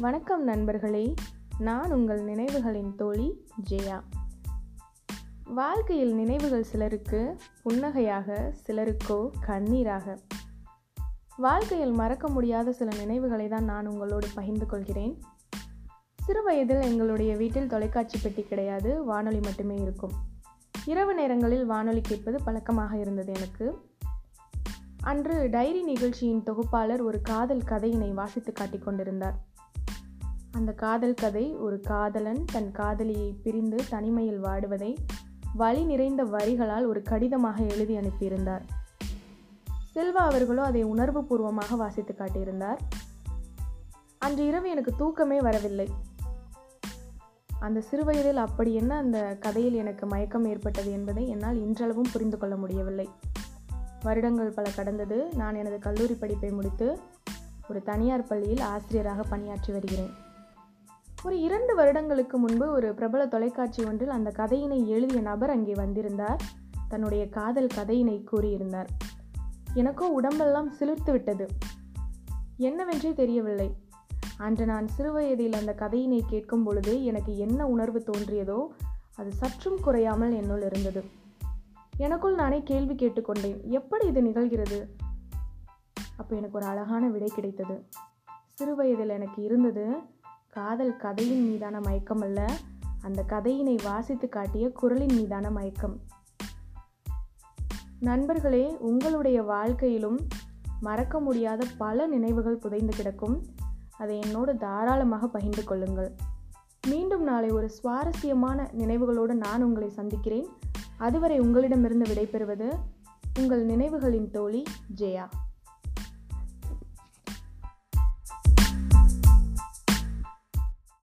வணக்கம் நண்பர்களே. நான் உங்கள் நினைவுகளின் தோழி ஜெயா. வாழ்க்கையில் நினைவுகள் சிலருக்கு புன்னகையாக சிலருக்கோ கண்ணீராக. வாழ்க்கையில் மறக்க முடியாத சில நினைவுகளை தான் நான் உங்களோடு பகிர்ந்து கொள்கிறேன். சிறு வயதில் எங்களுடைய வீட்டில் தொலைக்காட்சி பெட்டி கிடையாது வானொலி மட்டுமே இருக்கும். இரவு நேரங்களில் வானொலி கேட்பது பழக்கமாக இருந்தது எனக்கு. அன்று டைரி நிகழ்ச்சியின் தொகுப்பாளர் ஒரு காதல் கதையினை வாசித்து காட்டிக் கொண்டிருந்தார். அந்த காதல் கதை ஒரு காதலன் தன் காதலியை பிரிந்து தனிமையில் வாடுவதை வழி நிறைந்த வரிகளால் ஒரு கடிதமாக எழுதி அனுப்பியிருந்தார். செல்வா அவர்களோ அதை உணர்வு பூர்வமாக வாசித்து காட்டியிருந்தார். அன்று இரவு எனக்கு தூக்கமே வரவில்லை. அந்த சிறுவயதில் அப்படி என்ன அந்த கதையில் எனக்கு மயக்கம் ஏற்பட்டது என்பதை என்னால் இன்றளவும் புரிந்து கொள்ள முடியவில்லை. வருடங்கள் பல கடந்தது. நான் எனது கல்லூரி படிப்பை முடித்து ஒரு தனியார் பள்ளியில் ஆசிரியராக பணியாற்றி வருகிறேன். ஒரு இரண்டு வருடங்களுக்கு முன்பு ஒரு பிரபல தொலைக்காட்சி ஒன்றில் அந்த கதையினை எழுதிய நபர் அங்கே வந்திருந்தார். தன்னுடைய காதல் கதையினை கூறியிருந்தார். எனக்கோ உடம்பெல்லாம் சிலிர்த்து விட்டது. என்னவென்றே தெரியவில்லை. அன்று நான் சிறுவயதில் அந்த கதையினை கேட்கும் பொழுது எனக்கு என்ன உணர்வு தோன்றியதோ அது சற்றும் குறையாமல் என்னுள் இருந்தது. எனக்குள் நானே கேள்வி கேட்டுக்கொண்டேன் எப்படி இது நிகழ்கிறது? அப்போ எனக்கு ஒரு அழகான விடை கிடைத்தது. சிறுவயதில் எனக்கு இருந்தது காதல் கதையின் மீதான மயக்கம் அல்ல அந்த கதையினை வாசித்து காட்டிய குரலின் மீதான மயக்கம். நண்பர்களே உங்களுடைய வாழ்க்கையிலும் மறக்க முடியாத பல நினைவுகள் புதைந்து கிடக்கும். அதை என்னோடு தாராளமாக பகிர்ந்து கொள்ளுங்கள். மீண்டும் நாளை ஒரு சுவாரஸ்யமான நினைவுகளோடு நான் உங்களை சந்திக்கிறேன். அதுவரை உங்களிடமிருந்து விடைபெறுவது உங்கள் நினைவுகளின் தோழி ஜெயா.